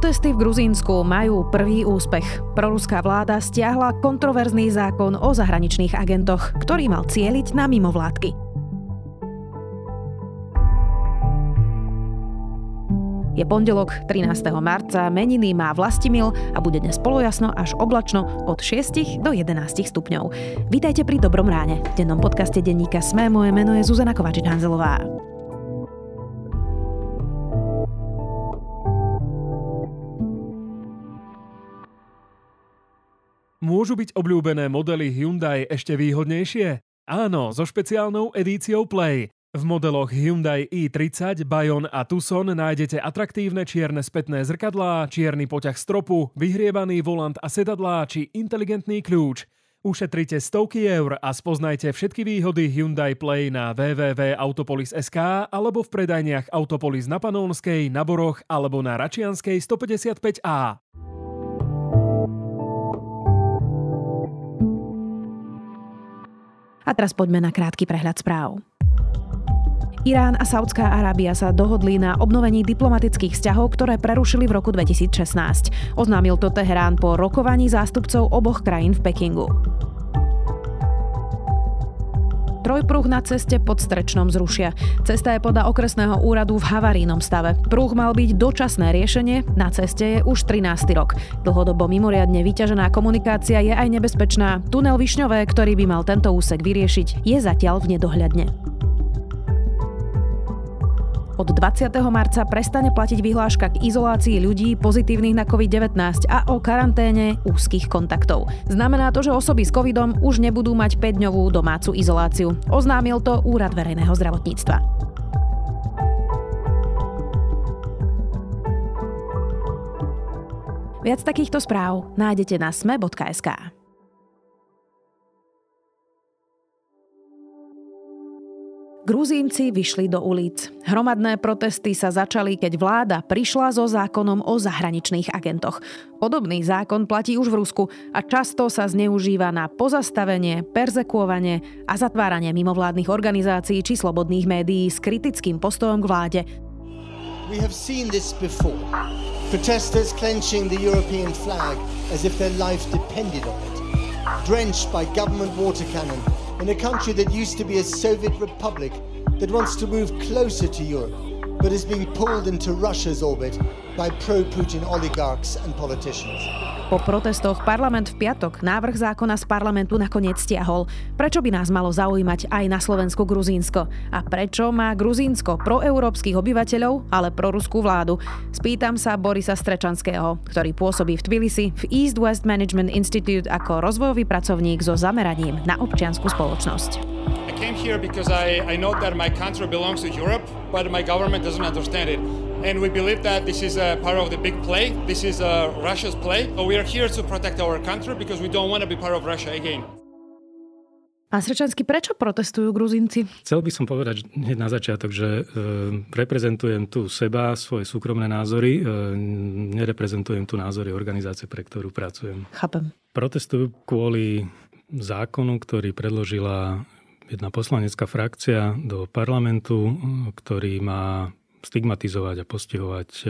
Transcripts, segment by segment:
Protesty v Gruzínsku majú prvý úspech. Proruská vláda stiahla kontroverzný zákon o zahraničných agentoch, ktorý mal cieliť na mimovládky. Je pondelok 13. marca, meniny má Vlastimil a bude dnes polojasno až oblačno od 6 do 11 stupňov. Vítajte pri Dobrom ráne. V dennom podcaste denníka Sme moje meno je Zuzana Kovačič-Hanzelová. Môžu byť obľúbené modely Hyundai ešte výhodnejšie? Áno, so špeciálnou edíciou Play. V modeloch Hyundai i30, Bayon a Tucson nájdete atraktívne čierne spätné zrkadlá, čierny poťah stropu, vyhrievaný volant a sedadlá či inteligentný kľúč. Ušetrite stovky eur a spoznajte všetky výhody Hyundai Play na www.autopolis.sk alebo v predajniach Autopolis na Panónskej, na Boroch alebo na Račianskej 155A. A teraz poďme na krátky prehľad správ. Irán a Saudská Arábia sa dohodli na obnovení diplomatických vzťahov, ktoré prerušili v roku 2016. Oznámil to Teherán po rokovaní zástupcov oboch krajín v Pekingu. Trojpruh na ceste pod Strečnom zrušia. Cesta je podľa okresného úradu v havarínom stave. Pruh mal byť dočasné riešenie, na ceste je už 13. rok. Dlhodobo mimoriadne vyťažená komunikácia je aj nebezpečná. Tunel Višňové, ktorý by mal tento úsek vyriešiť, je zatiaľ v nedohľadne. Od 20. marca prestane platiť vyhláška k izolácii ľudí pozitívnych na COVID-19 a o karanténe úzkých kontaktov. Znamená to, že osoby s covidom už nebudú mať 5-dňovú domácu izoláciu. Oznámil to Úrad verejného zdravotníctva. Viac takýchto správ nájdete na sme.sk. Gruzínci vyšli do ulic. Hromadné protesty sa začali, keď vláda prišla so zákonom o zahraničných agentoch. Podobný zákon platí už v Rusku a často sa zneužíva na pozastavenie, perzekuovanie a zatváranie mimovládnych organizácií či slobodných médií s kritickým postojom k vláde. We have seen this before. Protesters clenching the European flag as if their life depended on it. Drenched by government water cannon in a country that used to be a Soviet republic that wants to move closer to Europe, but is being pulled into Russia's orbit by pro-Putin oligarchs and politicians. Po protestoch parlament v piatok návrh zákona z parlamentu nakoniec stiahol. Prečo by nás malo zaujímať aj na Slovensku Gruzínsko? A prečo má Gruzínsko proeurópskych obyvateľov, ale pro ruskú vládu? Spýtam sa Borisa Strečanského, ktorý pôsobí v Tbilisi v East West Management Institute ako rozvojový pracovník so zameraním na občianskú spoločnosť. I came here because I, I know that my country belongs to Europe, but my government doesn't understand it. And we believe that this is a part of the big play. This is uh, Russia's play. So we are here to protect our country because we don't want to be part of Russia again. Pán Srečanský, prečo protestujú Gruzinci? Chcel by som povedať hneď na začiatok, že e, reprezentujem tu seba, svoje súkromné názory, e, nereprezentujem tu názory organizácie, pre ktorú pracujem. Chápem. Protestujú kvôli zákonu, ktorý predložila jedna poslanecká frakcia do parlamentu, ktorý má stigmatizovať a postihovať e,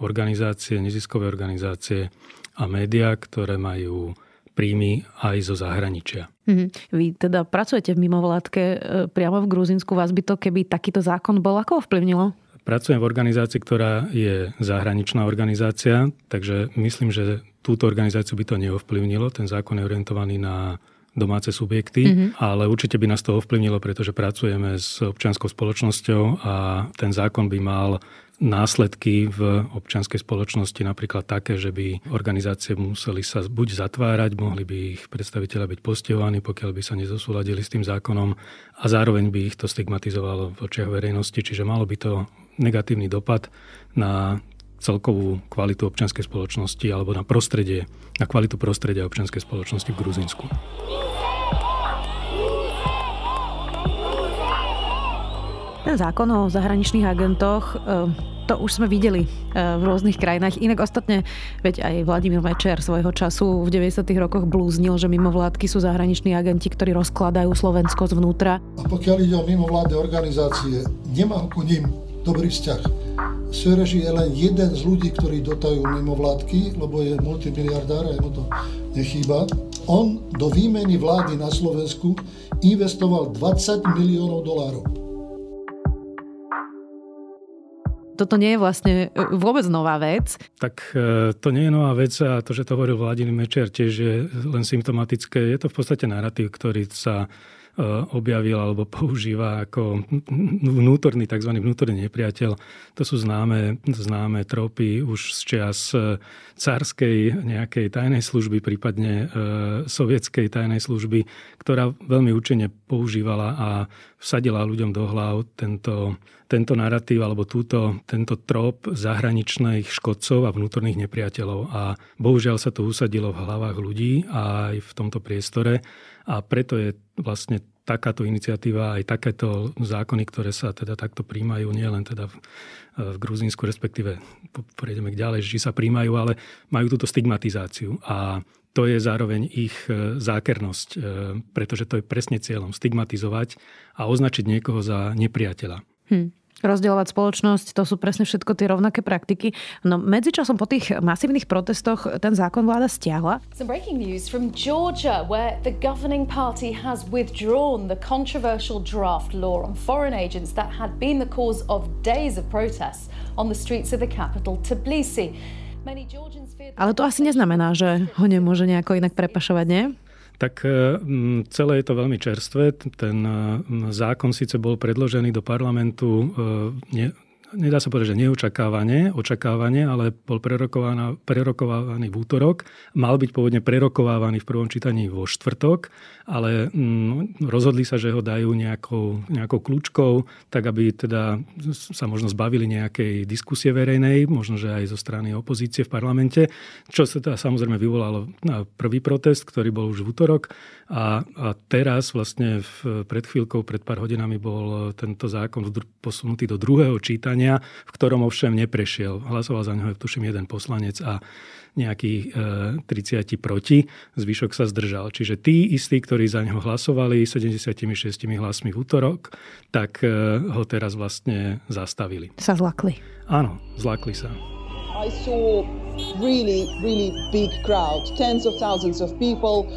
organizácie, neziskové organizácie a médiá, ktoré majú príjmy aj zo zahraničia. Mm-hmm. Vy teda pracujete v mimovládke e, priamo v Gruzinsku. Vás by to, keby takýto zákon bol, ako ovplyvnilo? Pracujem v organizácii, ktorá je zahraničná organizácia, takže myslím, že túto organizáciu by to neovplyvnilo. Ten zákon je orientovaný na domáce subjekty, mm-hmm. ale určite by nás to ovplyvnilo, pretože pracujeme s občianskou spoločnosťou a ten zákon by mal následky v občianskej spoločnosti napríklad také, že by organizácie museli sa buď zatvárať, mohli by ich predstaviteľa byť postihovaní, pokiaľ by sa nezosúladili s tým zákonom a zároveň by ich to stigmatizovalo v očiach verejnosti, čiže malo by to negatívny dopad na celkovú kvalitu občianskej spoločnosti alebo na prostredie, na kvalitu prostredia občianskej spoločnosti v Gruzínsku. Ten zákon o zahraničných agentoch, e, to už sme videli e, v rôznych krajinách. Inak ostatne, veď aj Vladimír Mečer svojho času v 90. rokoch blúznil, že mimovládky sú zahraniční agenti, ktorí rozkladajú Slovensko zvnútra. A pokiaľ ide o mimovládne organizácie, nemám ku ním dobrý vzťah. Sereži je len jeden z ľudí, ktorí dotajú mimovládky, lebo je multimiliardár a mu to nechýba. On do výmeny vlády na Slovensku investoval 20 miliónov dolárov. Toto nie je vlastne e, vôbec nová vec. Tak e, to nie je nová vec a to, že to hovoril Vladimír Mečer, tiež je len symptomatické. Je to v podstate narratív, ktorý sa objavil alebo používa ako vnútorný, tzv. vnútorný nepriateľ. To sú známe, známe tropy už z čias eh, cárskej nejakej tajnej služby, prípadne e, sovietskej tajnej služby, ktorá veľmi účinne používala a vsadila ľuďom do hlav tento, tento narratív alebo túto, tento trop zahraničných škodcov a vnútorných nepriateľov. A bohužiaľ sa to usadilo v hlavách ľudí aj v tomto priestore a preto je vlastne takáto iniciatíva, aj takéto zákony, ktoré sa teda takto príjmajú, nie len teda v, v Gruzínsku, respektíve prejdeme k ďalej, že sa príjmajú, ale majú túto stigmatizáciu. A to je zároveň ich e, zákernosť, e, pretože to je presne cieľom stigmatizovať a označiť niekoho za nepriateľa. Hm rozdielovať spoločnosť, to sú presne všetko tie rovnaké praktiky. No medzičasom po tých masívnych protestoch ten zákon vláda stiahla. Some breaking news from Georgia, where the governing party has withdrawn the controversial draft law on foreign agents that had been the cause of days of protests on the streets of the capital, Tbilisi. Ale to asi neznamená, že ho nemôže nejako inak prepašovať, nie? Tak e, celé je to veľmi čerstvé. Ten e, zákon síce bol predložený do parlamentu e, nedá sa povedať, že neočakávanie, očakávanie, ale bol prerokovávaný v útorok. Mal byť pôvodne prerokovávaný v prvom čítaní vo štvrtok, ale mm, rozhodli sa, že ho dajú nejakou, nejakou kľúčkou, tak aby teda sa možno zbavili nejakej diskusie verejnej, možno, že aj zo strany opozície v parlamente, čo sa teda samozrejme vyvolalo na prvý protest, ktorý bol už v útorok a, a teraz vlastne v, pred chvíľkou, pred pár hodinami bol tento zákon posunutý do druhého čítania, v ktorom ovšem neprešiel. Hlasoval za neho, tuším, jeden poslanec a nejakých e, 30 proti, zvyšok sa zdržal. Čiže tí istí, ktorí za neho hlasovali 76 hlasmi v útorok, tak e, ho teraz vlastne zastavili. Sa zlakli. Áno, zlakli sa. I saw really, really big crowd, tens of thousands of people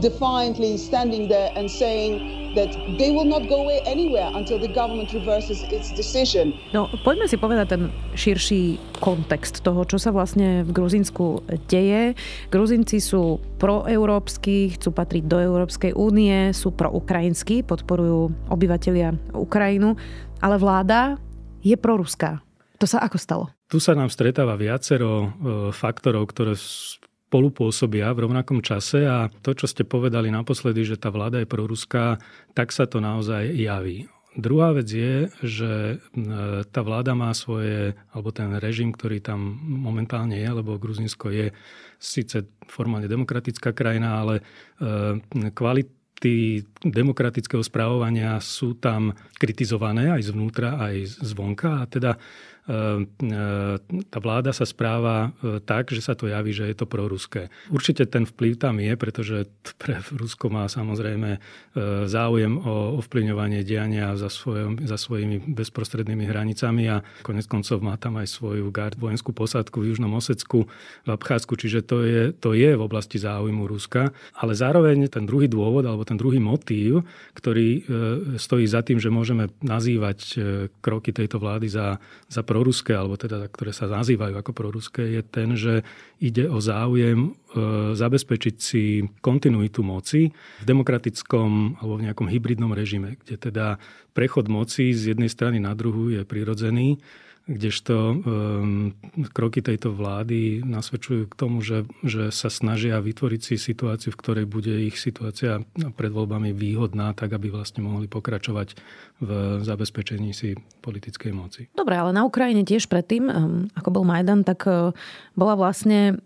defiantly standing there and saying that they will not go away anywhere until the government reverses its decision. No, poďme si povedať ten širší kontext toho, čo sa vlastne v Gruzínsku deje. Gruzinci sú proeurópsky, chcú patriť do Európskej únie, sú proukrajinskí, podporujú obyvateľia Ukrajinu, ale vláda je proruská. To sa ako stalo? Tu sa nám stretáva viacero e, faktorov, ktoré spolupôsobia v rovnakom čase a to, čo ste povedali naposledy, že tá vláda je proruská, tak sa to naozaj javí. Druhá vec je, že tá vláda má svoje, alebo ten režim, ktorý tam momentálne je, lebo Gruzinsko je síce formálne demokratická krajina, ale e, kvality demokratického správovania sú tam kritizované aj zvnútra, aj zvonka. A teda tá vláda sa správa e, tak, že sa to javí, že je to proruské. Určite ten vplyv tam je, pretože pre Rusko má samozrejme e, záujem o ovplyvňovanie diania za, svojom, za svojimi bezprostrednými hranicami a konec koncov má tam aj svoju gard, vojenskú posádku v Južnom Osecku, v Abcházsku, čiže to je, to je v oblasti záujmu Ruska. Ale zároveň ten druhý dôvod, alebo ten druhý motív, ktorý e, stojí za tým, že môžeme nazývať kroky tejto vlády za, za pro proruské, alebo teda ktoré sa nazývajú ako proruské, je ten, že ide o záujem e, zabezpečiť si kontinuitu moci v demokratickom alebo v nejakom hybridnom režime, kde teda prechod moci z jednej strany na druhú je prirodzený kdežto um, kroky tejto vlády nasvedčujú k tomu, že, že sa snažia vytvoriť si situáciu, v ktorej bude ich situácia pred voľbami výhodná, tak aby vlastne mohli pokračovať v zabezpečení si politickej moci. Dobre, ale na Ukrajine tiež predtým, um, ako bol Majdan, tak uh, bola vlastne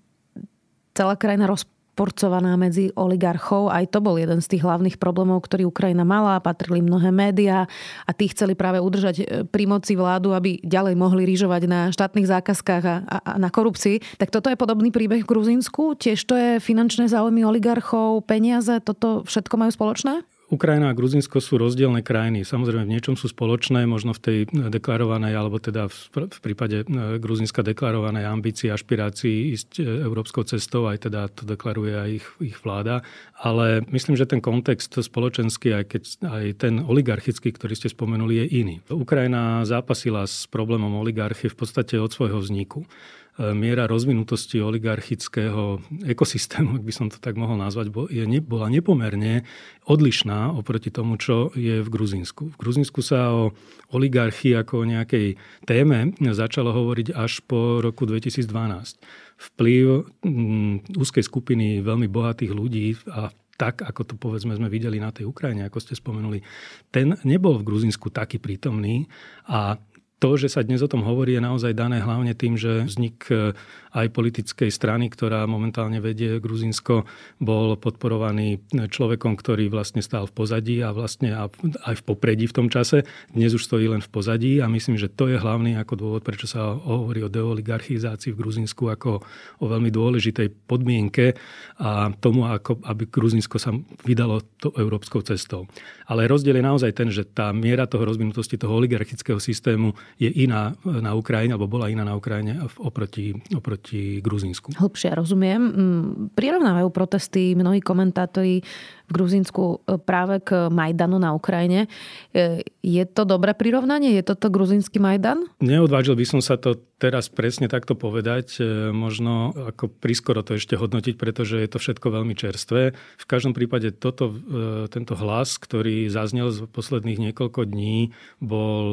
celá krajina roz, porcovaná medzi oligarchov. Aj to bol jeden z tých hlavných problémov, ktorý Ukrajina mala. Patrili mnohé médiá a tí chceli práve udržať e, pri moci vládu, aby ďalej mohli rýžovať na štátnych zákazkách a, a, a na korupcii. Tak toto je podobný príbeh v Gruzínsku? Tiež to je finančné záujmy oligarchov, peniaze, toto všetko majú spoločné? Ukrajina a Gruzinsko sú rozdielne krajiny. Samozrejme v niečom sú spoločné, možno v tej deklarovanej, alebo teda v, prípade Gruzinska deklarovanej ambícii, ašpirácii ísť európskou cestou, aj teda to deklaruje aj ich, ich vláda. Ale myslím, že ten kontext spoločenský, aj, keď, aj ten oligarchický, ktorý ste spomenuli, je iný. Ukrajina zápasila s problémom oligarchy v podstate od svojho vzniku. Miera rozvinutosti oligarchického ekosystému, ak by som to tak mohol nazvať, je, bola nepomerne odlišná oproti tomu, čo je v Gruzínsku. V Gruzínsku sa o oligarchii ako o nejakej téme začalo hovoriť až po roku 2012. Vplyv úzkej skupiny veľmi bohatých ľudí a tak, ako to povedzme sme videli na tej Ukrajine, ako ste spomenuli, ten nebol v Gruzínsku taký prítomný a to, že sa dnes o tom hovorí, je naozaj dané hlavne tým, že vznik aj politickej strany, ktorá momentálne vedie Gruzinsko, bol podporovaný človekom, ktorý vlastne stál v pozadí a vlastne aj v popredí v tom čase. Dnes už stojí len v pozadí a myslím, že to je hlavný ako dôvod, prečo sa hovorí o deoligarchizácii v Gruzinsku ako o veľmi dôležitej podmienke a tomu, ako, aby Gruzinsko sa vydalo to európskou cestou. Ale rozdiel je naozaj ten, že tá miera toho rozvinutosti toho oligarchického systému je iná na Ukrajine, alebo bola iná na Ukrajine oproti, oproti Gruzínsku. Hlbšie rozumiem. Mm, prirovnávajú protesty mnohí komentátori v Gruzínsku e, práve k Majdanu na Ukrajine. E, je to dobré prirovnanie? Je toto gruzínsky Majdan? Neodvážil by som sa to teraz presne takto povedať. E, možno ako priskoro to ešte hodnotiť, pretože je to všetko veľmi čerstvé. V každom prípade toto, tento hlas, ktorý zaznel z posledných niekoľko dní, bol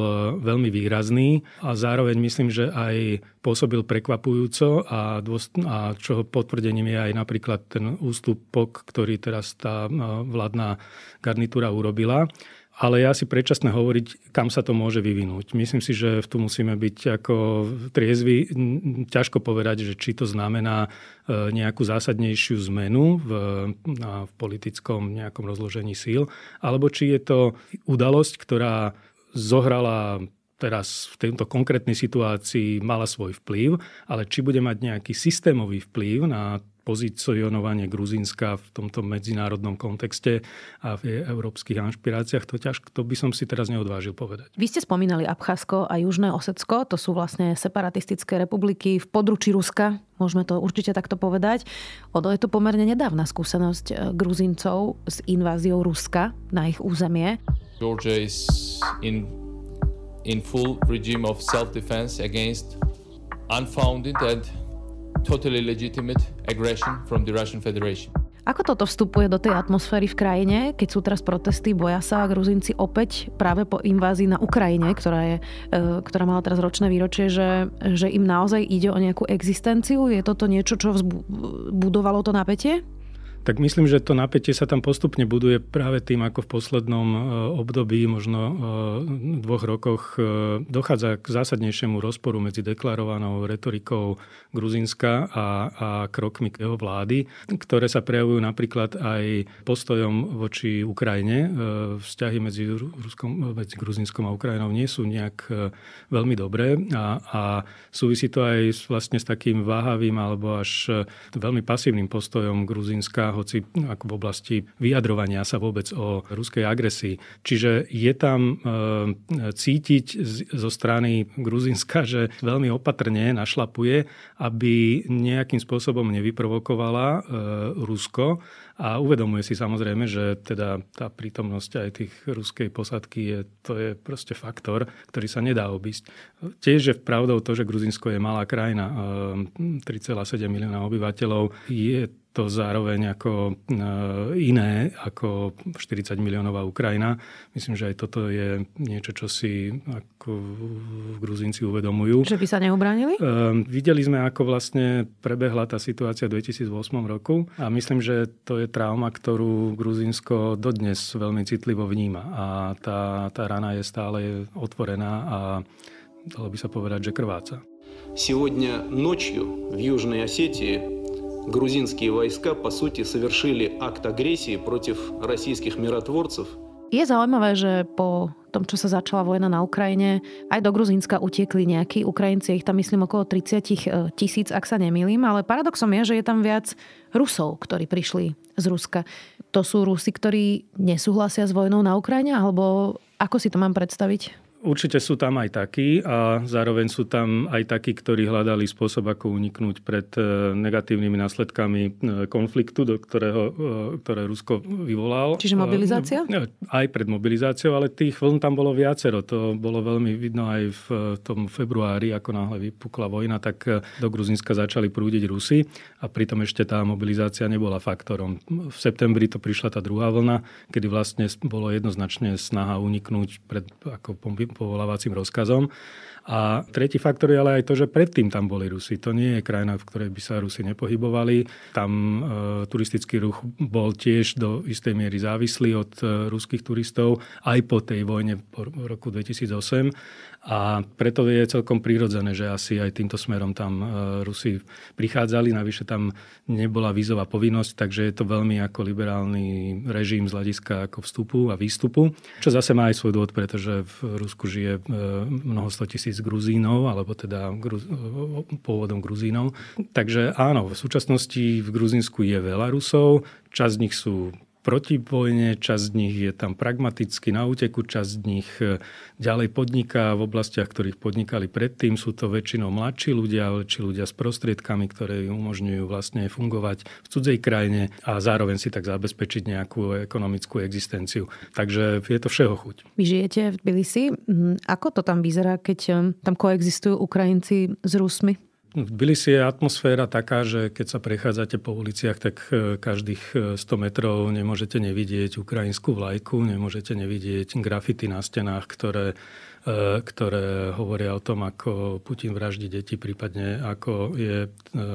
veľmi výrazný a zároveň myslím, že aj pôsobil prekvapujúco a, dôst- a čoho potvrdením je aj napríklad ten ústupok, ktorý teraz tá vládna garnitúra urobila. Ale ja si predčasné hovoriť, kam sa to môže vyvinúť. Myslím si, že tu musíme byť ako triezvi. Ťažko povedať, že či to znamená e, nejakú zásadnejšiu zmenu v, v politickom nejakom rozložení síl, alebo či je to udalosť, ktorá zohrala teraz v tejto konkrétnej situácii mala svoj vplyv, ale či bude mať nejaký systémový vplyv na pozicionovanie Gruzínska v tomto medzinárodnom kontexte a v európskych inšpiráciách, to, ťažko, to by som si teraz neodvážil povedať. Vy ste spomínali Abcházsko a Južné Osecko, to sú vlastne separatistické republiky v područí Ruska, môžeme to určite takto povedať. Ono je to pomerne nedávna skúsenosť eh, Gruzíncov s inváziou Ruska na ich územie. Georgia is in, in full regime of self-defense against unfounded and totally legitimate aggression from the Russian Federation. Ako toto vstupuje do tej atmosféry v krajine, keď sú teraz protesty, boja sa a Gruzinci opäť práve po invázii na Ukrajine, ktorá, je, e, ktorá mala teraz ročné výročie, že, že im naozaj ide o nejakú existenciu? Je toto niečo, čo vzbudovalo to napätie? Tak myslím, že to napätie sa tam postupne buduje práve tým, ako v poslednom e, období, možno e, dvoch rokoch, e, dochádza k zásadnejšiemu rozporu medzi deklarovanou retorikou Gruzínska a, a krokmi jeho vlády, ktoré sa prejavujú napríklad aj postojom voči Ukrajine. Vzťahy medzi, Ruskom, medzi Gruzínskom a Ukrajinou nie sú nejak veľmi dobré a, a súvisí to aj vlastne s takým váhavým alebo až veľmi pasívnym postojom Hoci ako v oblasti vyjadrovania sa vôbec o ruskej agresii. Čiže je tam e, cítiť zo strany Gruzinska, že veľmi opatrne našlapuje, aby nejakým spôsobom nevyprovokovala e, Rusko a uvedomuje si samozrejme, že teda tá prítomnosť aj tých ruskej posadky je, to je proste faktor, ktorý sa nedá obísť. Tiež je pravdou to, že Gruzinsko je malá krajina, 3,7 e, milióna obyvateľov. Je to zároveň ako e, iné ako 40 miliónová Ukrajina. Myslím, že aj toto je niečo, čo si ako Gruzínci uvedomujú. Že by sa neubránili? Uh, videli sme, ako vlastne prebehla tá situácia v 2008 roku a myslím, že to je trauma, ktorú Gruzínsko dodnes veľmi citlivo vníma a tá, tá rana je stále otvorená a dalo by sa povedať, že krváca. Сегодня ночью в Южной Осетии грузинские войска, по сути, совершили акт агрессии против российских миротворцев Je zaujímavé, že po tom, čo sa začala vojna na Ukrajine, aj do Gruzínska utiekli nejakí Ukrajinci, ich tam myslím okolo 30 e, tisíc, ak sa nemýlim, ale paradoxom je, že je tam viac Rusov, ktorí prišli z Ruska. To sú Rusi, ktorí nesúhlasia s vojnou na Ukrajine, alebo ako si to mám predstaviť? Určite sú tam aj takí a zároveň sú tam aj takí, ktorí hľadali spôsob, ako uniknúť pred e, negatívnymi následkami e, konfliktu, do ktorého, e, ktoré Rusko vyvolal. Čiže mobilizácia? Aj pred mobilizáciou, ale tých vln tam bolo viacero. To bolo veľmi vidno aj v tom februári, ako náhle vypukla vojna, tak do Gruzinska začali prúdiť Rusy a pritom ešte tá mobilizácia nebola faktorom. V septembri to prišla tá druhá vlna, kedy vlastne bolo jednoznačne snaha uniknúť pred ako povolávacím rozkazom. A tretí faktor je ale aj to, že predtým tam boli Rusi. To nie je krajina, v ktorej by sa Rusi nepohybovali. Tam e, turistický ruch bol tiež do istej miery závislý od e, ruských turistov aj po tej vojne po roku 2008. A preto je celkom prirodzené, že asi aj týmto smerom tam e, Rusi prichádzali. Navyše tam nebola vízová povinnosť, takže je to veľmi ako liberálny režim z hľadiska ako vstupu a výstupu. Čo zase má aj svoj dôvod, pretože v Rusku žije e, mnoho sto tisíc Gruzínov, alebo teda Gruz, pôvodom Gruzínov. Takže áno, v súčasnosti v Gruzínsku je veľa Rusov, časť z nich sú proti vojne, časť z nich je tam pragmaticky na úteku, časť z nich e, ďalej podniká v oblastiach, ktorých podnikali predtým. Sú to väčšinou mladší ľudia, či ľudia s prostriedkami, ktoré umožňujú vlastne fungovať v cudzej krajine a zároveň si tak zabezpečiť nejakú ekonomickú existenciu. Takže je to všeho chuť. Vy žijete v Tbilisi. Hm, ako to tam vyzerá, keď e, tam koexistujú Ukrajinci s Rusmi? V Tbilisi je atmosféra taká, že keď sa prechádzate po uliciach, tak e, každých 100 e, metrov nemôžete nevidieť ukrajinskú vlajku, nemôžete nevidieť grafity na stenách, ktoré ktoré hovoria o tom, ako Putin vraždí deti, prípadne ako je e,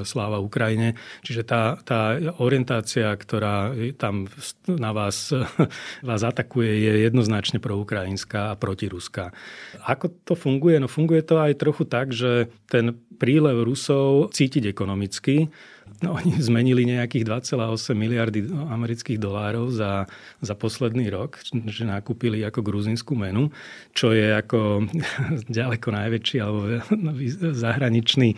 sláva Ukrajine. Čiže tá, tá orientácia, ktorá tam na vás, vás atakuje, je jednoznačne proukrajinská a protiruská. Ako to funguje? No funguje to aj trochu tak, že ten prílev Rusov cítiť ekonomicky, No, oni zmenili nejakých 2,8 miliardy amerických dolárov za, za posledný rok, že nakúpili ako gruzinskú menu, čo je ako ďaleko najväčší alebo zahraničný e,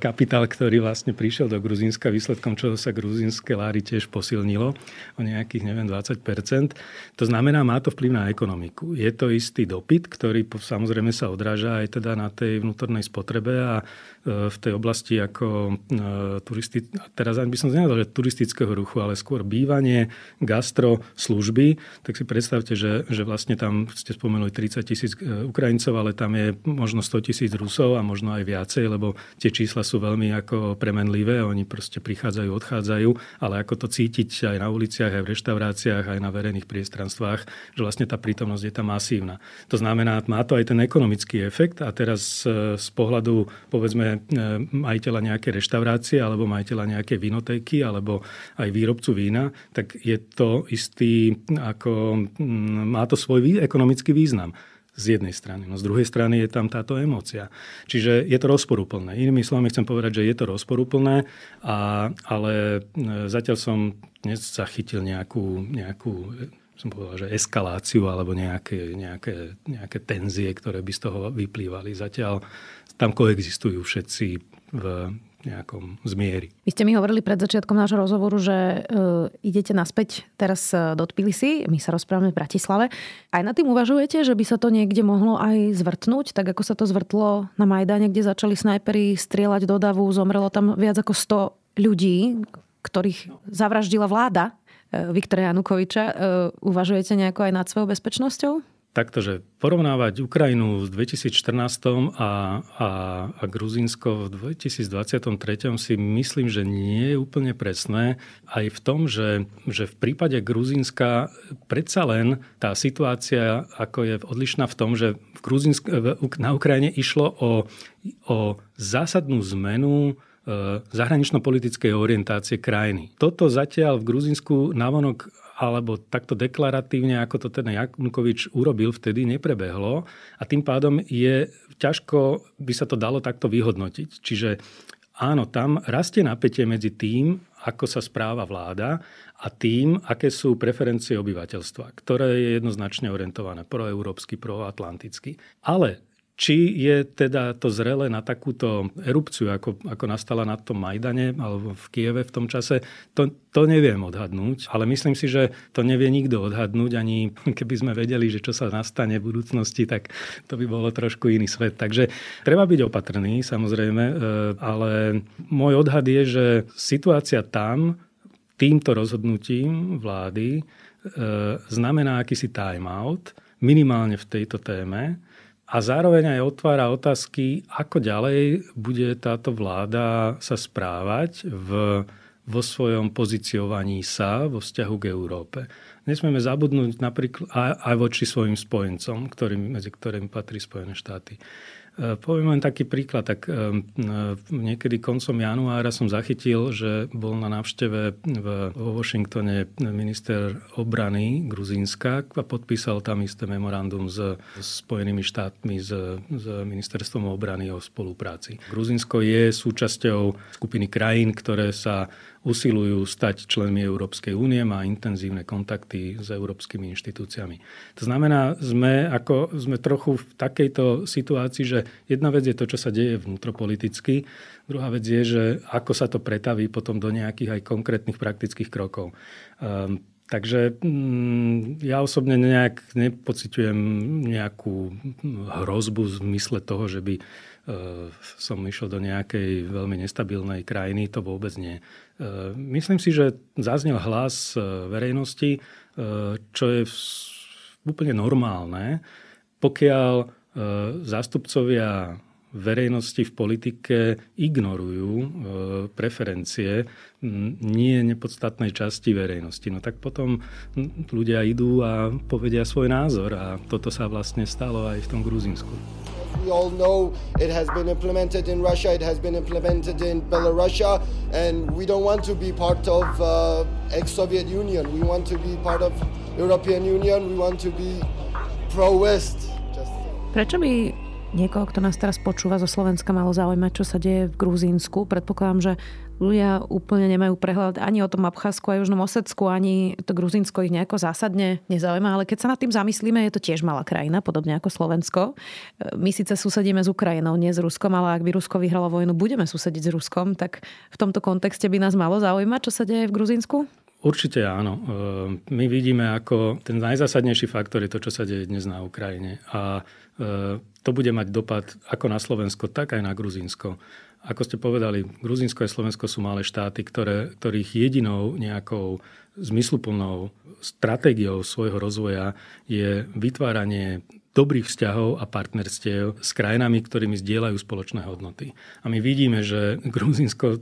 kapitál, ktorý vlastne prišiel do Gruzínska výsledkom, čo sa gruzínske láry tiež posilnilo o nejakých, neviem, 20% To znamená, má to vplyv na ekonomiku. Je to istý dopyt, ktorý samozrejme sa odráža aj teda na tej vnútornej spotrebe a e, v tej oblasti ako e, turisti, teraz by som nevedal, že turistického ruchu, ale skôr bývanie, gastro, služby, tak si predstavte, že, že vlastne tam ste spomenuli 30 tisíc e, Ukrajincov, ale tam je možno 100 tisíc Rusov a možno aj viacej, lebo tie čísla sú veľmi ako premenlivé, oni proste prichádzajú, odchádzajú, ale ako to cítiť aj na uliciach, aj v reštauráciách, aj na verejných priestranstvách, že vlastne tá prítomnosť je tam masívna. To znamená, má to aj ten ekonomický efekt. A teraz e, z pohľadu povedzme e, majiteľa nejaké reštaurácie alebo majiteľa nejakej vinotéky alebo aj výrobcu vína, tak je to istý, ako, mm, má to svoj ekonomický význam z jednej strany. No z druhej strany je tam táto emócia. Čiže je to rozporúplné. Inými slovami chcem povedať, že je to rozporúplné, a, ale e, zatiaľ som nezachytil nejakú, nejakú som povedal, že eskaláciu alebo nejaké, nejaké, nejaké tenzie, ktoré by z toho vyplývali. Zatiaľ tam koexistujú všetci v nejakom zmieri. Vy ste mi hovorili pred začiatkom nášho rozhovoru, že uh, idete naspäť teraz e, do Tbilisi, my sa rozprávame v Bratislave. Aj na tým uvažujete, že by sa to niekde mohlo aj zvrtnúť, tak ako sa to zvrtlo na Majdane, kde začali snajperi strieľať do davu, zomrelo tam viac ako 100 ľudí, ktorých zavraždila vláda e, Viktora Janukoviča. Uvažujete nejako aj nad svojou bezpečnosťou? Takto, že porovnávať Ukrajinu v 2014 a, a, a Gruzínsko v 2023 si myslím, že nie je úplne presné. Aj v tom, že, že v prípade Gruzínska predsa len tá situácia ako je odlišná v tom, že v Gruzínsk, na Ukrajine išlo o, o zásadnú zmenu e, zahranično-politickej orientácie krajiny. Toto zatiaľ v Gruzinsku navonok alebo takto deklaratívne, ako to ten Janukovič urobil, vtedy neprebehlo a tým pádom je ťažko by sa to dalo takto vyhodnotiť. Čiže áno, tam rastie napätie medzi tým, ako sa správa vláda a tým, aké sú preferencie obyvateľstva, ktoré je jednoznačne orientované proeurópsky, proatlanticky. Ale či je teda to zrele na takúto erupciu, ako, ako nastala na tom Majdane alebo v Kieve v tom čase, to, to neviem odhadnúť, ale myslím si, že to nevie nikto odhadnúť, ani keby sme vedeli, že čo sa nastane v budúcnosti, tak to by bolo trošku iný svet. Takže treba byť opatrný, samozrejme, e, ale môj odhad je, že situácia tam týmto rozhodnutím vlády e, znamená akýsi time-out, minimálne v tejto téme, a zároveň aj otvára otázky, ako ďalej bude táto vláda sa správať v, vo svojom pozíciovaní sa vo vzťahu k Európe. Nesmieme zabudnúť napríklad aj, aj voči svojim spojencom, ktorým, medzi ktorými patrí Spojené štáty. E, poviem len taký príklad. Tak e, e, niekedy koncom januára som zachytil, že bol na návšteve vo Washingtone minister obrany Gruzínska a podpísal tam isté memorandum s Spojenými štátmi, s, s ministerstvom obrany o spolupráci. Gruzínsko je súčasťou skupiny krajín, ktoré sa usilujú stať členmi Európskej únie, má intenzívne kontakty s európskymi inštitúciami. To znamená, sme, ako, sme trochu v takejto situácii, že jedna vec je to, čo sa deje vnútropoliticky, druhá vec je, že ako sa to pretaví potom do nejakých aj konkrétnych praktických krokov. Um, Takže mm, ja osobne nejak nepociťujem nejakú hrozbu v zmysle toho, že by Eh, som išiel do nejakej veľmi nestabilnej krajiny, to vôbec nie. Eh, myslím si, že zaznel hlas eh, verejnosti, čo je úplne normálne, pokiaľ zástupcovia verejnosti v politike ignorujú preferencie nie nepodstatnej časti verejnosti. No tak potom ľudia idú a povedia svoj názor a toto sa vlastne stalo aj v tom Gruzínsku. We all know it has been implemented in Russia, it has been implemented in Belarus, and we don't want to be part of uh, ex-Soviet Union. We want to be part of European Union. We want to be pro-West. Prečo by niekoho, kto nás teraz počúva zo Slovenska, malo zaujímať, čo sa deje v Gruzínsku? Predpokladám, že ľudia úplne nemajú prehľad ani o tom Abcházsku a Južnom Osecku, ani to Gruzínsko ich nejako zásadne nezaujíma, ale keď sa nad tým zamyslíme, je to tiež malá krajina, podobne ako Slovensko. My síce susedíme s Ukrajinou, nie s Ruskom, ale ak by Rusko vyhralo vojnu, budeme susediť s Ruskom, tak v tomto kontexte by nás malo zaujímať, čo sa deje v Gruzínsku? Určite áno. My vidíme, ako ten najzásadnejší faktor je to, čo sa deje dnes na Ukrajine. A to bude mať dopad ako na Slovensko, tak aj na Gruzínsko. Ako ste povedali, Gruzínsko a Slovensko sú malé štáty, ktoré, ktorých jedinou nejakou zmysluplnou stratégiou svojho rozvoja je vytváranie dobrých vzťahov a partnerstiev s krajinami, ktorými zdieľajú spoločné hodnoty. A my vidíme, že Gruzinsko e,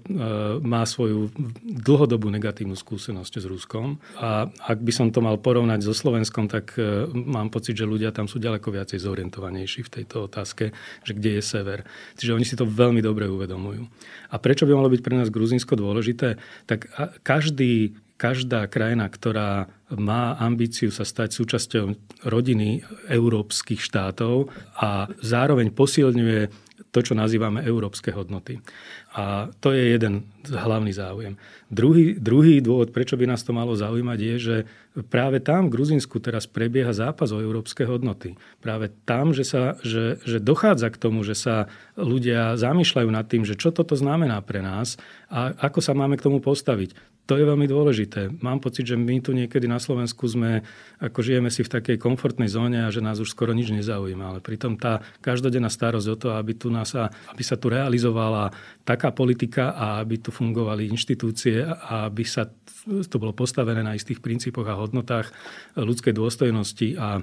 má svoju dlhodobú negatívnu skúsenosť s Ruskom. A ak by som to mal porovnať so Slovenskom, tak e, mám pocit, že ľudia tam sú ďaleko viacej zorientovanejší v tejto otázke, že kde je sever. Čiže oni si to veľmi dobre uvedomujú. A prečo by malo byť pre nás Gruzinsko dôležité? Tak každý každá krajina, ktorá má ambíciu sa stať súčasťou rodiny európskych štátov a zároveň posilňuje to, čo nazývame európske hodnoty. A to je jeden hlavný záujem. Druhý, druhý dôvod, prečo by nás to malo zaujímať, je, že práve tam v Gruzinsku teraz prebieha zápas o európske hodnoty. Práve tam, že, sa, že, že dochádza k tomu, že sa ľudia zamýšľajú nad tým, že čo toto znamená pre nás a ako sa máme k tomu postaviť to je veľmi dôležité. Mám pocit, že my tu niekedy na Slovensku sme, ako žijeme si v takej komfortnej zóne a že nás už skoro nič nezaujíma. Ale pritom tá každodenná starosť o to, aby, tu nás, aby sa tu realizovala taká politika a aby tu fungovali inštitúcie a aby sa to bolo postavené na istých princípoch a hodnotách ľudskej dôstojnosti a e,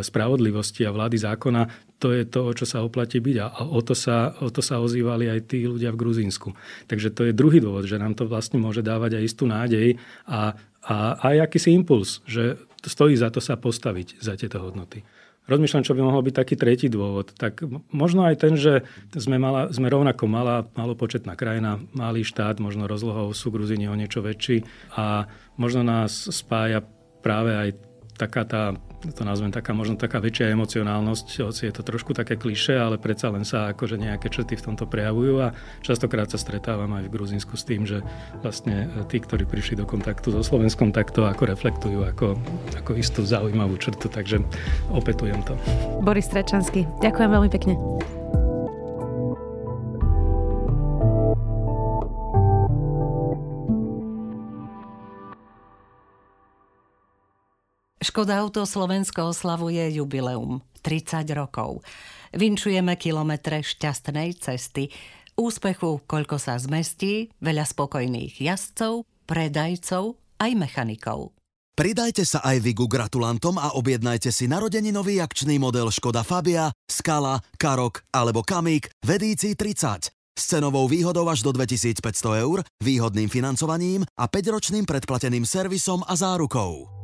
spravodlivosti a vlády zákona, to je to, o čo sa oplatí byť. A o to sa, o to sa ozývali aj tí ľudia v Gruzínsku. Takže to je druhý dôvod, že nám to vlastne môže dávať aj istú nádej a, a aj akýsi impuls, že stojí za to sa postaviť za tieto hodnoty. Rozmýšľam, čo by mohol byť taký tretí dôvod. Tak možno aj ten, že sme, mala, sme rovnako malá, malopočetná krajina, malý štát, možno rozlohou sú Gruzíni o niečo väčší a možno nás spája práve aj taká tá to nazvem taká možno taká väčšia emocionálnosť, hoci je to trošku také kliše, ale predsa len sa akože nejaké črty v tomto prejavujú a častokrát sa stretávam aj v Gruzínsku s tým, že vlastne tí, ktorí prišli do kontaktu so Slovenskom, takto ako reflektujú ako, ako istú zaujímavú črtu, takže opetujem to. Boris Trečanský, ďakujem veľmi pekne. Škoda Auto Slovensko oslavuje jubileum 30 rokov. Vinčujeme kilometre šťastnej cesty, úspechu, koľko sa zmestí, veľa spokojných jazdcov, predajcov aj mechanikov. Pridajte sa aj vy ku gratulantom a objednajte si narodeninový akčný model Škoda Fabia, Skala, Karok alebo Kamík v edícii 30 s cenovou výhodou až do 2500 eur, výhodným financovaním a 5-ročným predplateným servisom a zárukou.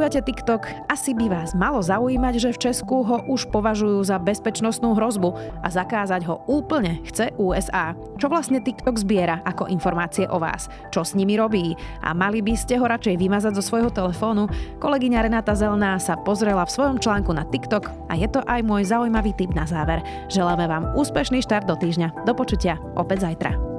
Používate TikTok, asi by vás malo zaujímať, že v Česku ho už považujú za bezpečnostnú hrozbu a zakázať ho úplne chce USA. Čo vlastne TikTok zbiera ako informácie o vás? Čo s nimi robí? A mali by ste ho radšej vymazať zo svojho telefónu? Kolegyňa Renata Zelná sa pozrela v svojom článku na TikTok a je to aj môj zaujímavý tip na záver. Želáme vám úspešný štart do týždňa. Do počutia opäť zajtra.